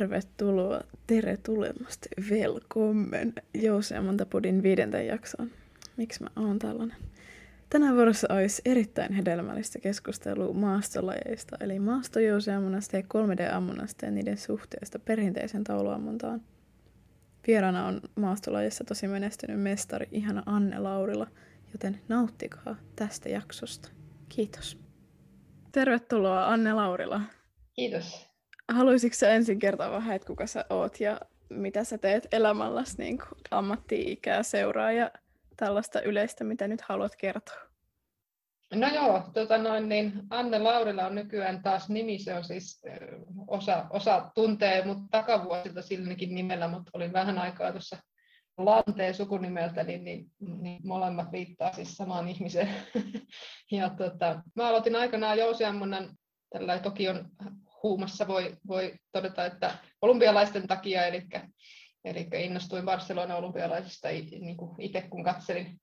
Tervetuloa, tere tulemasta, velkommen Jouseamonta podin viidenten jaksoon. Miksi mä oon tällainen? Tänään vuorossa olisi erittäin hedelmällistä keskustelua maastolajeista, eli maastojouseammunasta ja 3D-ammunasta ja niiden suhteesta perinteisen tauluammuntaan. Vieraana on maastolajissa tosi menestynyt mestari, ihana Anne Laurila, joten nauttikaa tästä jaksosta. Kiitos. Tervetuloa Anne Laurila. Kiitos. Haluaisitko sä ensin kertoa vähän, että kuka sä oot ja mitä sä teet elämälläsi niin ammatti-ikää seuraa ja tällaista yleistä, mitä nyt haluat kertoa? No joo, tota noin, niin Anne Laurila on nykyään taas nimi, se on siis osa, osa tuntee mut takavuosilta silläkin nimellä, mutta olin vähän aikaa tuossa Lanteen sukunimeltä, niin, niin, niin molemmat viittaa siis samaan ihmiseen. ja tota, mä aloitin aikanaan jousiammunnan tällä Tokion huumassa voi, voi todeta, että olympialaisten takia, eli, eli innostuin Barcelona olympialaisista niin itse kun katselin,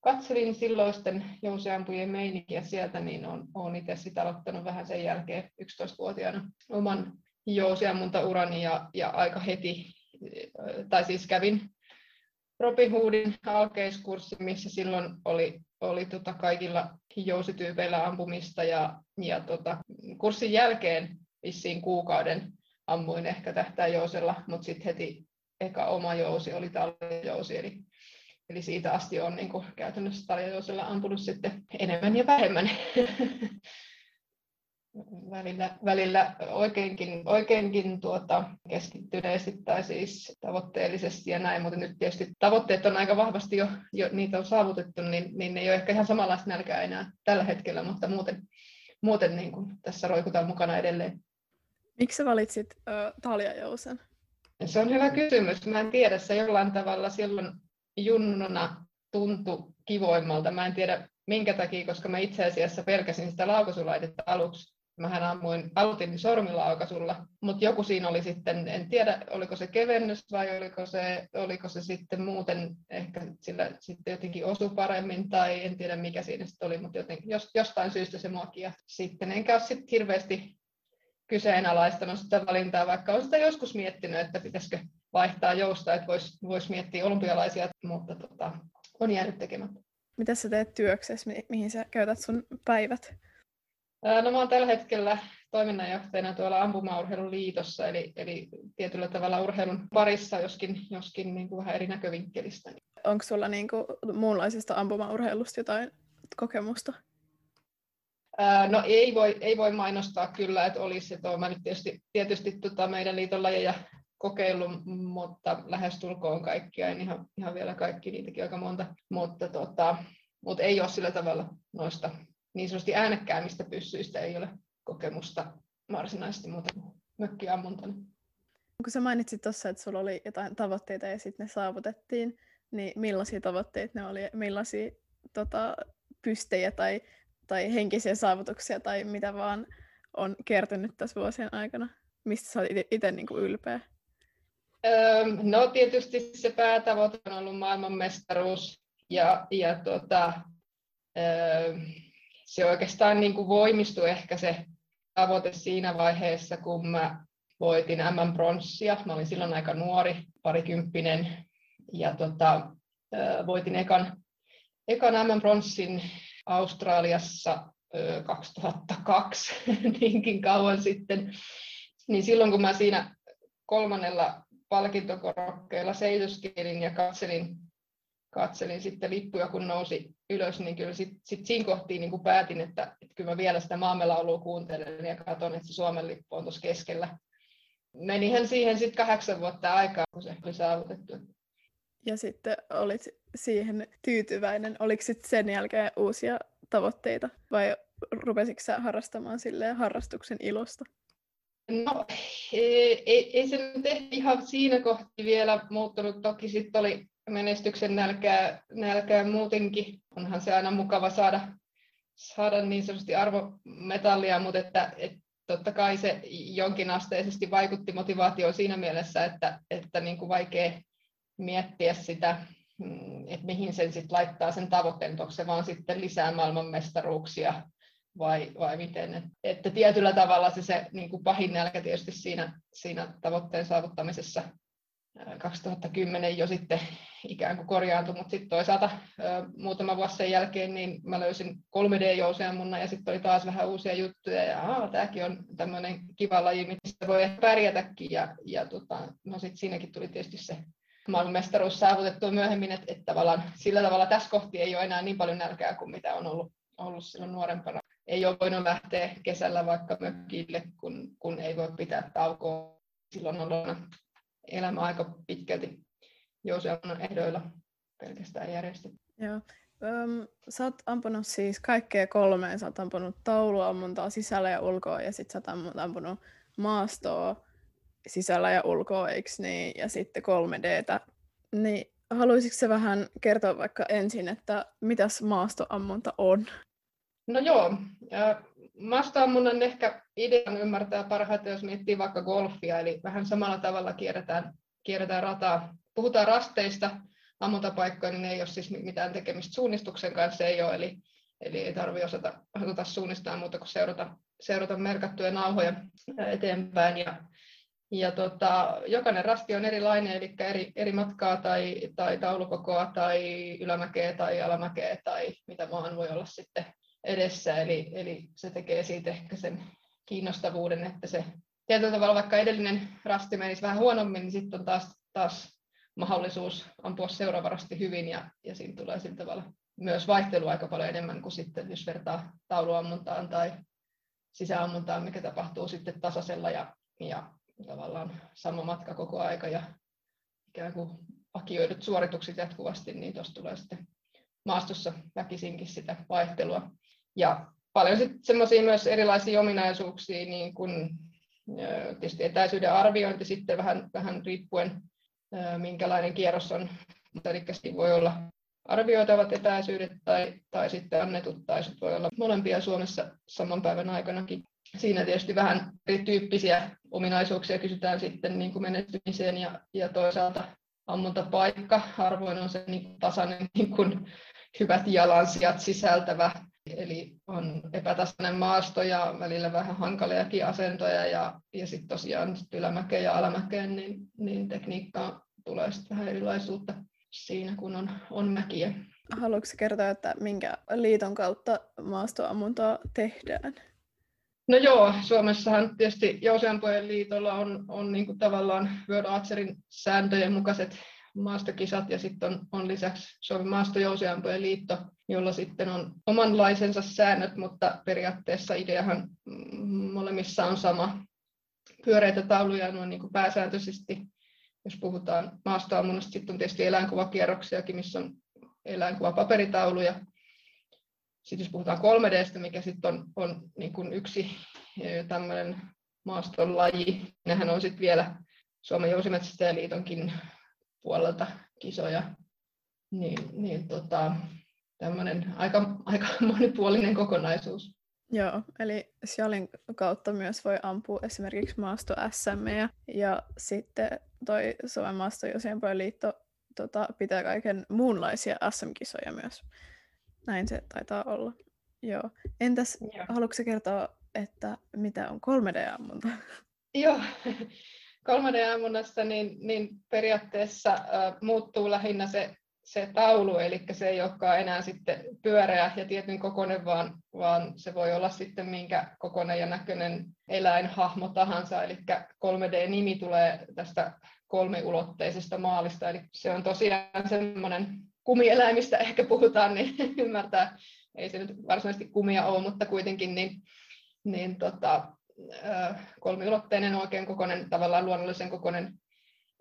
katselin silloisten jousiampujen meininkiä sieltä, niin olen itse sitä aloittanut vähän sen jälkeen 11-vuotiaana oman jousiammuntaurani ja, ja aika heti, tai siis kävin Robin Hoodin alkeiskurssi, missä silloin oli, oli tota kaikilla jousityypeillä ampumista ja, ja tota, kurssin jälkeen vissiin kuukauden ammuin ehkä tähtää jousella, mutta sitten heti eka oma jousi oli taljajousi, eli, eli siitä asti on niin käytännössä taljajousella ampunut sitten enemmän ja vähemmän. välillä, välillä oikeinkin, oikeinkin tuota, keskittyneesti tai siis tavoitteellisesti ja näin, mutta nyt tietysti tavoitteet on aika vahvasti jo, jo niitä on saavutettu, niin, niin ne ei ole ehkä ihan samanlaista nälkää enää tällä hetkellä, mutta muuten, muuten niin kuin tässä roikutaan mukana edelleen. Miksi valitsit äh, Talia Jousen? Se on hyvä kysymys. Mä en tiedä, se jollain tavalla silloin junnuna tuntui kivoimmalta. Mä en tiedä minkä takia, koska mä itse asiassa pelkäsin sitä laukaisulaitetta aluksi mähän ammuin, aloitin sormilaukasulla, mutta joku siinä oli sitten, en tiedä oliko se kevennys vai oliko se, oliko se sitten muuten ehkä sillä sitten jotenkin osu paremmin tai en tiedä mikä siinä sitten oli, mutta joten, jos, jostain syystä se muakia sitten enkä ole sitten hirveästi kyseenalaistanut sitä valintaa, vaikka olen sitä joskus miettinyt, että pitäisikö vaihtaa jousta, että voisi vois miettiä olympialaisia, mutta tota, on jäänyt tekemättä. Mitä sä teet työksessä, mihin sä käytät sun päivät? No mä olen tällä hetkellä toiminnanjohtajana tuolla Ampumaurheilun liitossa, eli, eli tietyllä tavalla urheilun parissa, joskin, joskin niin kuin vähän eri näkövinkkelistä. Onko sulla niin kuin muunlaisesta ampumaurheilusta jotain kokemusta? No ei voi, ei voi mainostaa kyllä, että olisi. Että olen nyt tietysti, tietysti tota meidän liiton lajeja kokeillut, mutta lähestulkoon kaikkia, en ihan, ihan vielä kaikki, niitäkin aika monta, mutta, tota, mutta ei ole sillä tavalla noista niin sanotusti äänekkäämistä pyssyistä ei ole kokemusta varsinaisesti muuta kuin mökkiammuntana. Kun sä mainitsit tuossa, että sulla oli jotain tavoitteita ja sitten ne saavutettiin, niin millaisia tavoitteita ne oli, millaisia tota, pystejä tai, tai henkisiä saavutuksia tai mitä vaan on kertynyt tässä vuosien aikana? Mistä sä olet itse niin ylpeä? Öö, no tietysti se päätavoite on ollut maailmanmestaruus ja, ja tota, öö, se oikeastaan niin kuin voimistui ehkä se tavoite siinä vaiheessa, kun mä voitin M-pronssia. Mä olin silloin aika nuori, parikymppinen, ja tota, voitin ekan, ekan M-pronssin Australiassa 2002, niinkin kauan sitten. Niin silloin kun mä siinä kolmannella palkintokorokkeella seisoskelin ja katselin katselin sitten lippuja, kun nousi ylös, niin kyllä sitten sit siinä kohtiin niin kuin päätin, että, että kyllä mä vielä sitä maamelaulua kuuntelen ja katson, että se Suomen lippu on tuossa keskellä. Menihän siihen sitten kahdeksan vuotta aikaa, kun se oli saavutettu. Ja sitten olit siihen tyytyväinen. Oliko sitten sen jälkeen uusia tavoitteita vai rupesitko sä harrastamaan silleen harrastuksen ilosta? No ei, ei, ei se nyt ihan siinä kohti vielä muuttunut. Toki sitten oli menestyksen nälkää, nälkää muutenkin. Onhan se aina mukava saada, saada niin sanotusti arvometallia, mutta että, että totta kai se jonkinasteisesti vaikutti motivaatioon siinä mielessä, että, että niin kuin vaikea miettiä sitä, mm, että mihin sen sit laittaa sen tavoitteen, onko se vaan sitten lisää maailmanmestaruuksia vai, vai miten. Että tietyllä tavalla se, se niin kuin pahin nälkä tietysti siinä, siinä tavoitteen saavuttamisessa 2010 jo sitten ikään kuin korjaantui, mutta sitten toisaalta muutama vuosi sen jälkeen niin mä löysin 3D-jouseammunnan ja sitten oli taas vähän uusia juttuja ja tämäkin on tämmöinen kiva laji, mistä voi pärjätäkin ja, ja tota, no sitten siinäkin tuli tietysti se maailmanmestaruus saavutettua myöhemmin, että, että tavallaan sillä tavalla tässä kohti ei ole enää niin paljon nälkää kuin mitä on ollut, ollut silloin nuorempana. Ei ole voinut lähteä kesällä vaikka mökille, kun, kun ei voi pitää taukoa. Silloin on elämä aika pitkälti jousiammunnan ehdoilla pelkästään järjestetty. Joo. Öm, sä oot ampunut siis kaikkea kolmeen. Sä oot ampunut tauluammuntaa sisällä ja ulkoa ja sitten sä oot ampunut maastoa sisällä ja ulkoa, eikö niin? Ja sitten 3Dtä. Niin haluaisitko se vähän kertoa vaikka ensin, että mitäs maastoammunta on? No joo, maastoammunnan ehkä idean ymmärtää parhaiten, jos miettii vaikka golfia, eli vähän samalla tavalla kierretään, kierretään rataa. Puhutaan rasteista, ammuntapaikkoja, niin ei ole siis mitään tekemistä suunnistuksen kanssa, ei ole, eli, eli ei tarvitse osata, osata suunnistaa muuta kuin seurata, seurata merkattuja nauhoja eteenpäin. Ja, ja tota, jokainen rasti on erilainen, eli eri, eri matkaa tai, tai taulukokoa tai ylämäkeä tai alamäkeä tai mitä vaan voi olla sitten edessä, eli, eli se tekee siitä ehkä sen kiinnostavuuden, että se tietyllä tavalla vaikka edellinen rasti menisi vähän huonommin, niin sitten on taas, taas mahdollisuus ampua seuraava rasti hyvin ja, ja siinä tulee sillä tavalla myös vaihtelua aika paljon enemmän kuin sitten, jos vertaa tauluammuntaan tai sisäammuntaan, mikä tapahtuu sitten tasaisella ja, ja tavallaan sama matka koko aika ja ikään kuin vakioidut suoritukset jatkuvasti, niin tuossa tulee sitten maastossa väkisinkin sitä vaihtelua. Ja paljon sitten semmoisia myös erilaisia ominaisuuksia, niin kuin tietysti etäisyyden arviointi sitten vähän, vähän riippuen, minkälainen kierros on. Eli voi olla arvioitavat etäisyydet tai, tai sitten annetut, tai sitten voi olla molempia Suomessa saman päivän aikanakin. Siinä tietysti vähän erityyppisiä ominaisuuksia kysytään sitten niin kuin menestymiseen ja, ja toisaalta ammuntapaikka. Harvoin on se niin tasainen niin kuin hyvät jalansijat sisältävä Eli on epätasainen maasto ja välillä vähän hankaliakin asentoja ja, ja sitten tosiaan ylämäkeen ja alamäkeen, niin, niin tekniikkaa tulee sitten vähän erilaisuutta siinä, kun on, on mäkiä. Haluatko kertoa, että minkä liiton kautta maastoammuntaa tehdään? No joo, Suomessahan tietysti Jousiampojen liitolla on, on niin kuin tavallaan World Archerin sääntöjen mukaiset maastokisat ja sitten on, on lisäksi Suomen maastojousiampojen liitto, jolla sitten on omanlaisensa säännöt, mutta periaatteessa ideahan molemmissa on sama. Pyöreitä tauluja on niin kuin pääsääntöisesti, jos puhutaan maastoammunnasta, sitten on tietysti eläinkuvakierroksiakin, missä on eläinkuvapaperitauluja. Sitten jos puhutaan 3Dstä, mikä sitten on, on niin kuin yksi tämmöinen maaston laji, nehän on sitten vielä Suomen Jousimetsästäjäliitonkin puolelta kisoja, niin, niin tota, tämmöinen aika, aika monipuolinen kokonaisuus. Joo, eli Sjalin kautta myös voi ampua esimerkiksi maasto SM ja, ja sitten toi Suomen maasto liitto tota, pitää kaiken muunlaisia SM-kisoja myös. Näin se taitaa olla. Joo. Entäs, Joo. haluatko kertoa, että mitä on 3D-ammunta? Joo, 3D-ammunnassa niin, niin periaatteessa äh, muuttuu lähinnä se, se taulu, eli se ei olekaan enää sitten pyöreä ja tietyn kokoinen, vaan, vaan se voi olla sitten minkä kokoinen ja näköinen eläinhahmo tahansa, eli 3D-nimi tulee tästä kolmiulotteisesta maalista, eli se on tosiaan semmoinen kumieläimistä ehkä puhutaan, niin ymmärtää, ei se nyt varsinaisesti kumia ole, mutta kuitenkin niin, niin tota, kolmiulotteinen oikein kokoinen, tavallaan luonnollisen kokoinen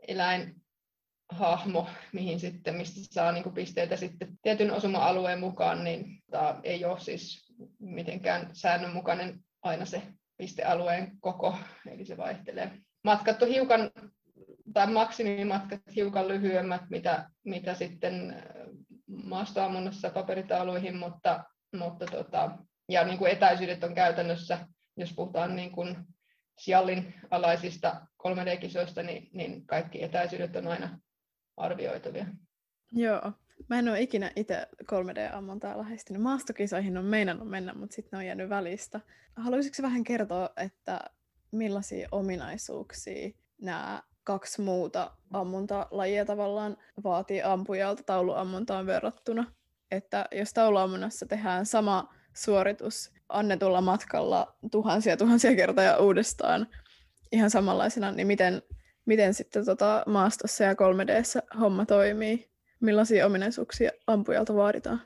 eläinhahmo, mihin sitten, mistä saa niin kuin pisteitä sitten tietyn osuma-alueen mukaan, niin tämä ei ole siis mitenkään säännönmukainen aina se pistealueen koko, eli se vaihtelee. Matkat on hiukan, tai maksimimatkat hiukan lyhyemmät, mitä, mitä sitten maastoammunnassa paperitauluihin, mutta, mutta tota, ja niin kuin etäisyydet on käytännössä jos puhutaan niin kuin Sjallin alaisista 3D-kisoista, niin, niin kaikki etäisyydet on aina arvioitavia. Joo. Mä en ole ikinä itse 3D-ammuntaa lähestynyt. Maastokisoihin on meinannut mennä, mutta sitten ne on jäänyt välistä. Haluaisitko vähän kertoa, että millaisia ominaisuuksia nämä kaksi muuta ammuntalajia tavallaan vaatii ampujalta tauluammuntaan verrattuna? Että jos tauluammunnassa tehdään sama suoritus annetulla matkalla tuhansia tuhansia kertoja uudestaan ihan samanlaisena, niin miten, miten sitten tota maastossa ja 3 d homma toimii? Millaisia ominaisuuksia ampujalta vaaditaan?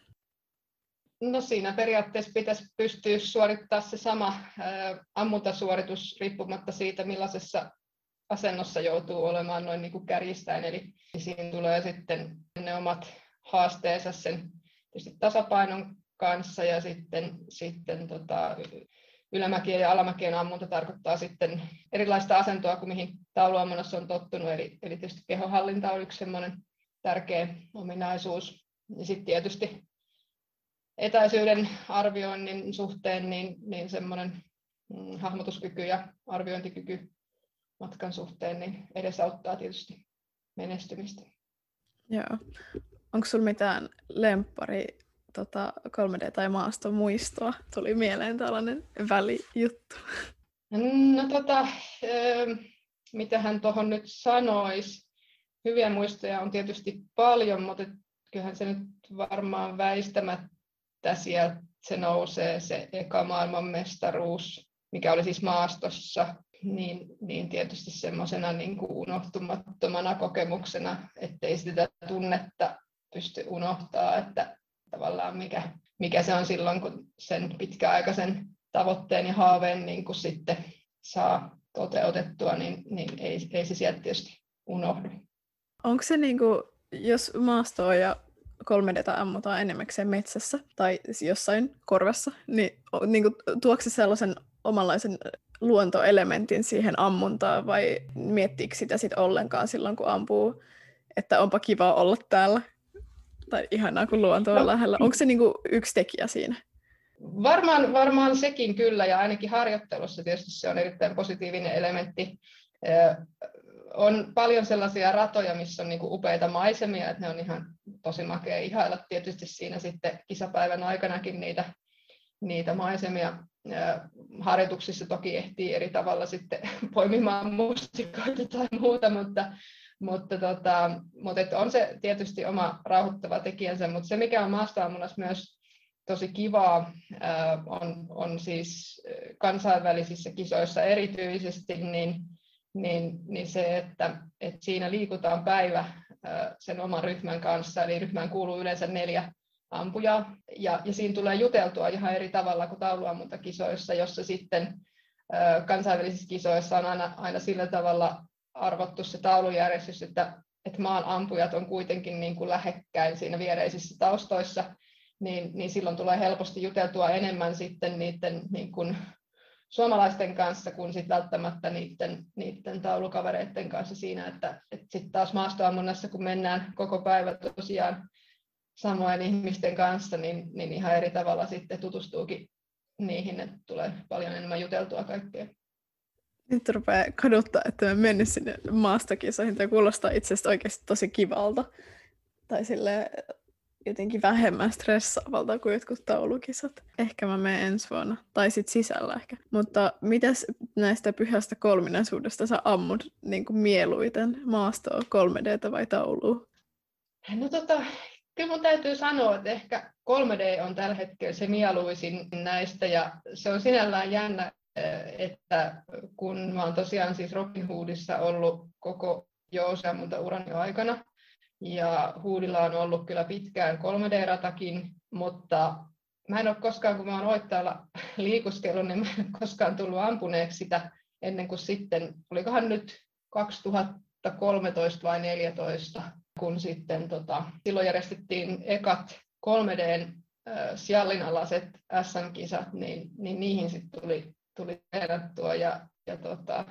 No siinä periaatteessa pitäisi pystyä suorittamaan se sama ammuntasuoritus riippumatta siitä, millaisessa asennossa joutuu olemaan noin niin kuin kärjistäen. Eli siinä tulee sitten ne omat haasteensa sen tasapainon kanssa ja sitten, sitten tota, ylämäkien ja alamäkien ammunta tarkoittaa sitten erilaista asentoa kuin mihin tauluammunnassa on tottunut, eli, eli tietysti kehohallinta on yksi semmoinen tärkeä ominaisuus. Ja sitten tietysti etäisyyden arvioinnin suhteen niin, niin semmoinen mm, hahmotuskyky ja arviointikyky matkan suhteen niin edesauttaa tietysti menestymistä. Joo. Onko sinulla mitään lemppari tota, 3D- tai maastomuistoa? Tuli mieleen tällainen välijuttu. No tota, mitä hän tuohon nyt sanoisi? Hyviä muistoja on tietysti paljon, mutta kyllähän se nyt varmaan väistämättä sieltä se nousee, se eka maailmanmestaruus, mikä oli siis maastossa, niin, niin tietysti semmoisena niin unohtumattomana kokemuksena, ettei sitä tunnetta pysty unohtaa, että tavallaan mikä, mikä se on silloin, kun sen pitkäaikaisen tavoitteen ja haaveen niin kuin sitten saa toteutettua, niin, niin ei, ei se sieltä tietysti unohdu. Onko se niin kuin, jos maastoa ja 3D ammutaan enemmäkseen metsässä tai jossain korvassa, niin, niin kuin, tuokse se sellaisen omanlaisen luontoelementin siihen ammuntaan vai miettiikö sitä sitten ollenkaan silloin, kun ampuu, että onpa kiva olla täällä tai ihanaa, kun luonto on no. lähellä. Onko se niinku yksi tekijä siinä? Varmaan, varmaan sekin kyllä, ja ainakin harjoittelussa tietysti se on erittäin positiivinen elementti. On paljon sellaisia ratoja, missä on niinku upeita maisemia, että ne on ihan tosi makea ihailla tietysti siinä sitten kisapäivän aikanakin niitä, niitä maisemia. Harjoituksissa toki ehtii eri tavalla sitten poimimaan mustikoita tai muuta, mutta, mutta, tota, mutta että on se tietysti oma rauhoittava tekijänsä, mutta se mikä on maastoammunnassa myös tosi kivaa on, on siis kansainvälisissä kisoissa erityisesti, niin, niin, niin se, että, että siinä liikutaan päivä sen oman ryhmän kanssa, eli ryhmään kuuluu yleensä neljä ampujaa, ja, ja siinä tulee juteltua ihan eri tavalla kuin tauluammuntakisoissa, jossa sitten kansainvälisissä kisoissa on aina, aina sillä tavalla arvottu se taulujärjestys, että, että maan ampujat on kuitenkin niin kuin lähekkäin siinä viereisissä taustoissa, niin, niin silloin tulee helposti juteltua enemmän sitten niiden niin kuin suomalaisten kanssa kuin sit välttämättä niiden, niiden taulukavereiden kanssa siinä, että, että sitten taas maastoammunnassa, kun mennään koko päivä tosiaan samoin ihmisten kanssa, niin, niin ihan eri tavalla sitten tutustuukin niihin, että tulee paljon enemmän juteltua kaikkea. Nyt rupeaa kaduttaa, että mä mennyt sinne maastokisoihin. Tämä kuulostaa itse oikeasti tosi kivalta. Tai sille jotenkin vähemmän stressaavalta kuin jotkut taulukisat. Ehkä mä menen ensi vuonna. Tai sitten sisällä ehkä. Mutta mitäs näistä pyhästä kolminaisuudesta sä ammut niin kuin mieluiten? Maastoa, 3D vai taulua? No tota, kyllä mun täytyy sanoa, että ehkä 3D on tällä hetkellä se mieluisin näistä ja se on sinällään jännä, että kun mä oon tosiaan siis Robin Hoodissa ollut koko jo useammalta urani aikana, ja Hoodilla on ollut kyllä pitkään 3D-ratakin, mutta mä en ole koskaan, kun mä oon oittaalla liikuskellut, niin mä en koskaan tullut ampuneeksi sitä ennen kuin sitten, olikohan nyt 2013 vai 2014, kun sitten tota, silloin järjestettiin ekat 3D Sjallin alaset SM-kisat, niin, niin niihin sitten tuli tuli treenattua ja, ja tota,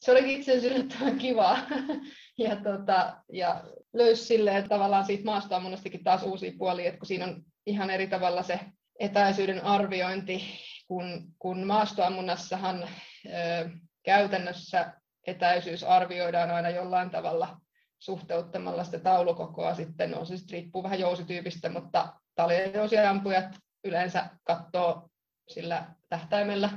se oli itse asiassa yllättävän kivaa. ja, tota, ja löysi silleen tavallaan siitä maastoammunnastakin taas uusia puolia, että kun siinä on ihan eri tavalla se etäisyyden arviointi, kun, kun maastoammunnassahan ö, käytännössä etäisyys arvioidaan aina jollain tavalla suhteuttamalla sitä taulukokoa sitten, on siis riippuu vähän jousityypistä, mutta taljajousiampujat yleensä katsoo sillä tähtäimellä,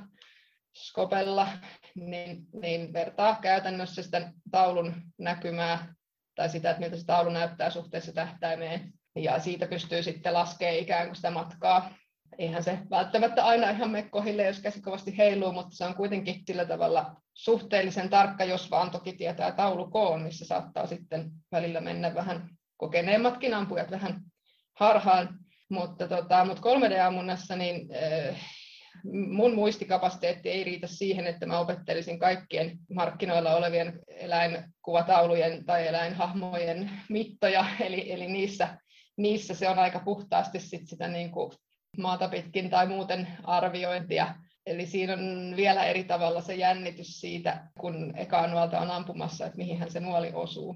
skopella, niin, niin vertaa käytännössä sitä taulun näkymää tai sitä, että miltä se taulu näyttää suhteessa tähtäimeen. Ja siitä pystyy sitten laskemaan ikään kuin sitä matkaa. Eihän se välttämättä aina ihan mene kohille, jos käsi kovasti heiluu, mutta se on kuitenkin sillä tavalla suhteellisen tarkka, jos vaan toki tietää taulukoon, missä saattaa sitten välillä mennä vähän kokeneemmatkin ampujat vähän harhaan. Mutta, tota, mutta 3D-ammunnassa niin äh, mun muistikapasiteetti ei riitä siihen, että mä opettelisin kaikkien markkinoilla olevien eläinkuvataulujen tai eläinhahmojen mittoja, eli, eli niissä, niissä se on aika puhtaasti sit sitä niin kuin maata pitkin tai muuten arviointia. Eli siinä on vielä eri tavalla se jännitys siitä, kun eka nuolta on ampumassa, että mihin se nuoli osuu.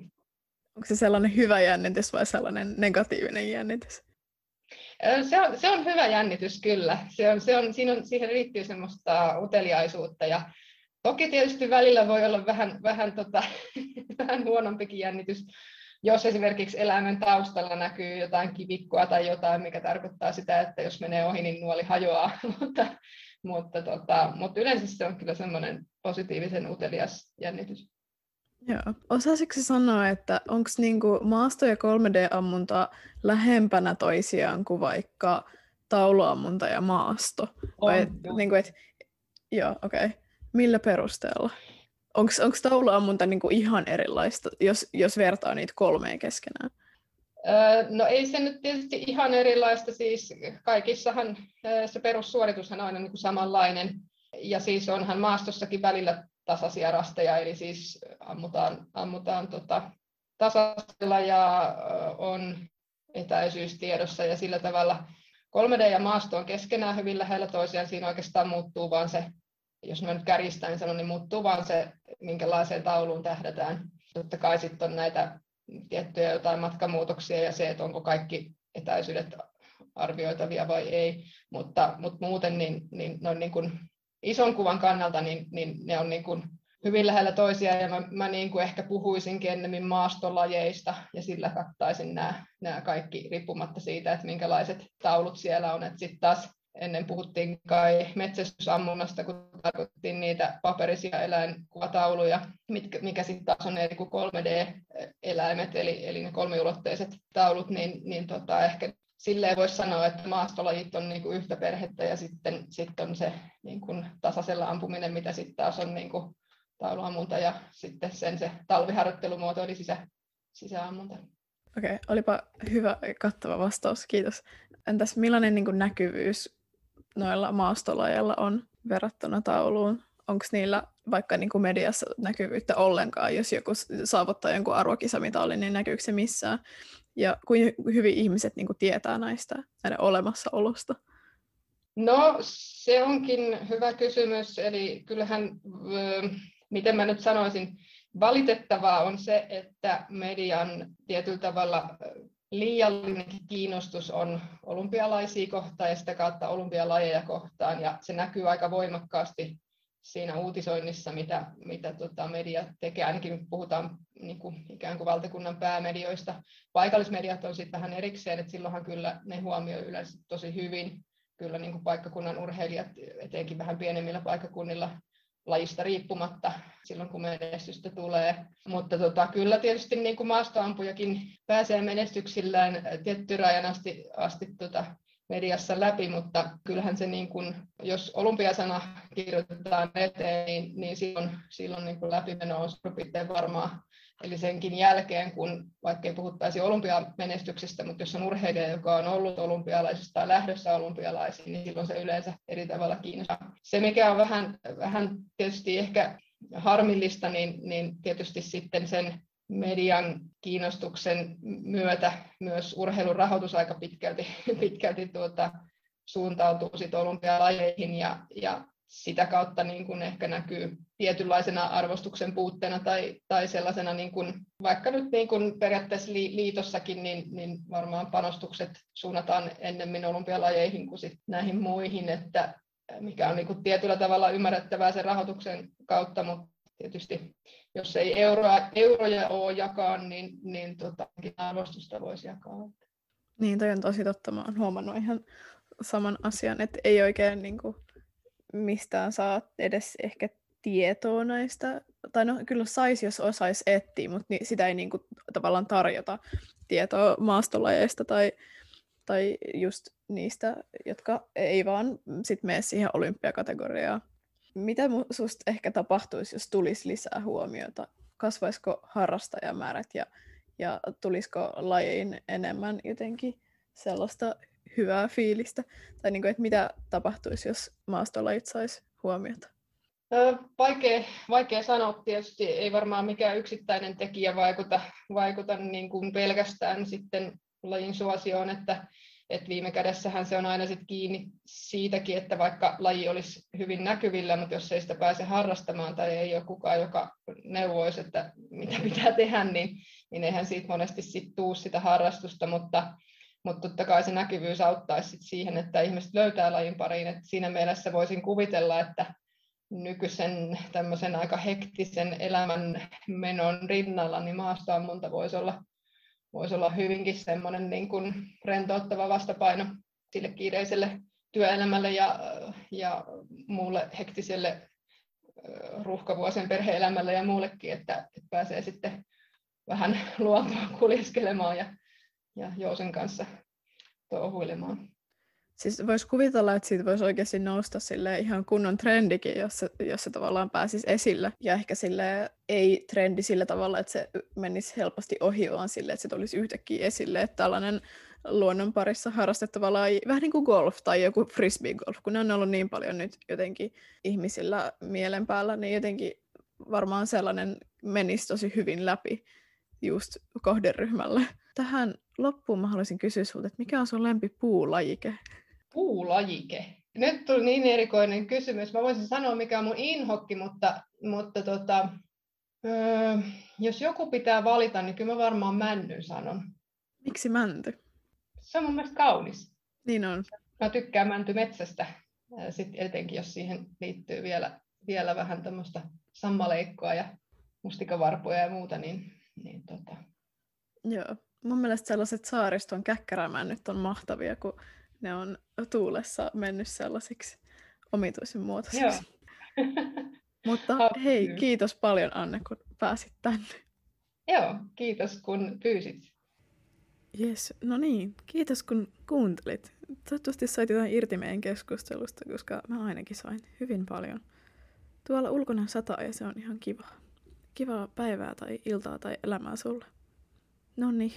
Onko se sellainen hyvä jännitys vai sellainen negatiivinen jännitys? Se on, se on hyvä jännitys kyllä. Se on, se on, siinä on, siihen liittyy semmoista uteliaisuutta ja toki tietysti välillä voi olla vähän, vähän, tota, vähän huonompikin jännitys, jos esimerkiksi eläimen taustalla näkyy jotain kivikkoa tai jotain, mikä tarkoittaa sitä, että jos menee ohi, niin nuoli hajoaa. mutta, mutta, tota, mutta yleensä se on kyllä semmoinen positiivisen utelias jännitys. Joo. Osaisitko sanoa, että onko niinku maasto- ja 3D-ammunta lähempänä toisiaan kuin vaikka tauluammunta ja maasto? On, Vai, joo. Niinku, et, joo, okei. Okay. Millä perusteella? Onko tauluammunta niinku ihan erilaista, jos, jos vertaa niitä kolmeen keskenään? Öö, no ei se nyt tietysti ihan erilaista, siis kaikissahan se perussuoritushan on aina niin kuin samanlainen, ja siis onhan maastossakin välillä tasaisia rasteja, eli siis ammutaan, ammutaan tota, tasaisella ja on etäisyys tiedossa ja sillä tavalla 3D ja maasto on keskenään hyvin lähellä toisiaan, siinä oikeastaan muuttuu vaan se, jos mä nyt kärjistäin sanon, niin muuttuu vaan se, minkälaiseen tauluun tähdätään. Totta kai sitten on näitä tiettyjä jotain matkamuutoksia ja se, että onko kaikki etäisyydet arvioitavia vai ei, mutta, mutta muuten niin, niin, noin niin kuin ison kuvan kannalta niin, niin ne on niin kuin hyvin lähellä toisiaan ja mä, mä niin kuin ehkä puhuisinkin ennemmin maastolajeista ja sillä kattaisin nämä, nämä kaikki riippumatta siitä, että minkälaiset taulut siellä on. Sitten taas ennen puhuttiin kai metsästysammunnasta, kun tarkoittiin niitä paperisia eläinkuvatauluja, mitkä, mikä sitten taas on eri kuin 3D-eläimet, eli, eli ne kolmiulotteiset taulut, niin, niin tota, ehkä silleen voisi sanoa, että maastolajit on niin kuin yhtä perhettä ja sitten, sitten on se niin kuin tasaisella ampuminen, mitä sitten taas on niin kuin tauluammunta ja sitten sen se talviharjoittelumuoto eli sisä, sisäammunta. Okei, okay, olipa hyvä kattava vastaus, kiitos. Entäs millainen niin kuin näkyvyys noilla maastolajeilla on verrattuna tauluun? Onko niillä vaikka niin kuin mediassa näkyvyyttä ollenkaan, jos joku saavuttaa jonkun arvokisamitalin, niin näkyykö se missään? Ja kuin hyvin ihmiset niin kuin tietää näistä näiden olemassaolosta? No se onkin hyvä kysymys. Eli kyllähän, miten mä nyt sanoisin, valitettavaa on se, että median tietyllä tavalla liiallinen kiinnostus on olympialaisia kohtaan ja sitä kautta olympialajeja kohtaan, ja se näkyy aika voimakkaasti siinä uutisoinnissa, mitä, mitä tota media tekee, ainakin puhutaan niin kuin ikään kuin valtakunnan päämedioista. Paikallismediat on sitten vähän erikseen, että silloinhan kyllä ne huomioi yleensä tosi hyvin kyllä niin kuin paikkakunnan urheilijat, etenkin vähän pienemmillä paikkakunnilla lajista riippumatta silloin, kun menestystä tulee. Mutta tota, kyllä tietysti niin kuin maastoampujakin pääsee menestyksillään tietty rajan asti, asti tota, mediassa läpi, mutta kyllähän se, niin kuin, jos olympiasana kirjoitetaan eteen, niin, niin silloin, silloin niin läpimeno on suurin varmaa. Eli senkin jälkeen, kun vaikka ei puhuttaisi olympiamenestyksestä, mutta jos on urheilija, joka on ollut olympialaisista tai lähdössä olympialaisiin, niin silloin se yleensä eri tavalla kiinnostaa. Se, mikä on vähän, vähän tietysti ehkä harmillista, niin, niin tietysti sitten sen median kiinnostuksen myötä myös urheilun rahoitus aika pitkälti, pitkälti tuota, suuntautuu sit olympialajeihin ja, ja sitä kautta niin kuin ehkä näkyy tietynlaisena arvostuksen puutteena tai, tai sellaisena, niin kuin, vaikka nyt niin kuin periaatteessa liitossakin, niin, niin varmaan panostukset suunnataan ennemmin olympialajeihin kuin sit näihin muihin, että mikä on niin kuin tietyllä tavalla ymmärrettävää sen rahoituksen kautta, mutta tietysti jos ei euroja, euroja ole jakaa, niin, niin tota, arvostusta voisi jakaa. Niin, toi on tosi totta. Mä oon huomannut ihan saman asian, että ei oikein niin kuin, mistään saa edes ehkä tietoa näistä, tai no kyllä saisi, jos osaisi etsiä, mutta ni, sitä ei niin kuin, tavallaan tarjota tietoa maastolajeista tai, tai just niistä, jotka ei vaan sit mene siihen olympiakategoriaan. Mitä susta ehkä tapahtuisi, jos tulisi lisää huomiota? Kasvaisiko harrastajamäärät ja, ja tulisiko lajiin enemmän jotenkin sellaista hyvää fiilistä? Tai niin kuin, että mitä tapahtuisi, jos maastolajit saisi huomiota? Vaikea, vaikea sanoa tietysti, ei varmaan mikään yksittäinen tekijä vaikuta, vaikuta niin kuin pelkästään sitten lajin suosioon, että, että viime kädessähän se on aina sit kiinni siitäkin, että vaikka laji olisi hyvin näkyvillä, mutta jos ei sitä pääse harrastamaan tai ei ole kukaan, joka neuvoisi, että mitä pitää tehdä, niin, niin eihän siitä monesti sit tuu sitä harrastusta, mutta, mutta totta kai se näkyvyys auttaisi sit siihen, että ihmiset löytää lajin pariin. Et siinä mielessä voisin kuvitella, että nykyisen tämmöisen aika hektisen elämän menon rinnalla, niin maastoammunta voisi olla, voisi olla hyvinkin semmoinen niin kuin rentouttava vastapaino sille kiireiselle työelämälle ja, ja muulle hektiselle ruuhkavuosien perheelämälle ja muullekin, että, että pääsee sitten vähän luontoa kuljeskelemaan ja, ja Jousen kanssa touhuilemaan. Siis voisi kuvitella, että siitä voisi oikeasti nousta sille ihan kunnon trendikin, jos se, jos se tavallaan pääsisi esille. Ja ehkä sille ei trendi sillä tavalla, että se menisi helposti ohi, vaan sille, että se tulisi yhtäkkiä esille. Että tällainen luonnon parissa harrastettava laji, vähän niin kuin golf tai joku frisbee golf, kun ne on ollut niin paljon nyt jotenkin ihmisillä mielen päällä, niin jotenkin varmaan sellainen menisi tosi hyvin läpi just kohderyhmälle. Tähän loppuun mä haluaisin kysyä sinulta, että mikä on sun puulajike? Puulajike? Nyt tuli niin erikoinen kysymys. Mä voisin sanoa, mikä on mun inhokki, mutta, mutta tota, öö, jos joku pitää valita, niin kyllä mä varmaan männyn sanon. Miksi mänty? Se on mun mielestä kaunis. Niin on. Mä tykkään mäntymetsästä, sitten etenkin jos siihen liittyy vielä, vielä vähän tämmöistä sammaleikkoa ja mustikavarpoja ja muuta, niin, niin tota. Joo, mun mielestä sellaiset saariston käkkärämännyt on mahtavia, kun ne on tuulessa mennyt sellaisiksi omituisen muotoisiksi. Mutta hei, kiitos paljon Anne, kun pääsit tänne. Joo, kiitos kun pyysit. Yes, no niin, kiitos kun kuuntelit. Toivottavasti sait jotain irti meidän keskustelusta, koska mä ainakin sain hyvin paljon. Tuolla ulkona sataa ja se on ihan kiva. Kivaa päivää tai iltaa tai elämää sulle. No niin.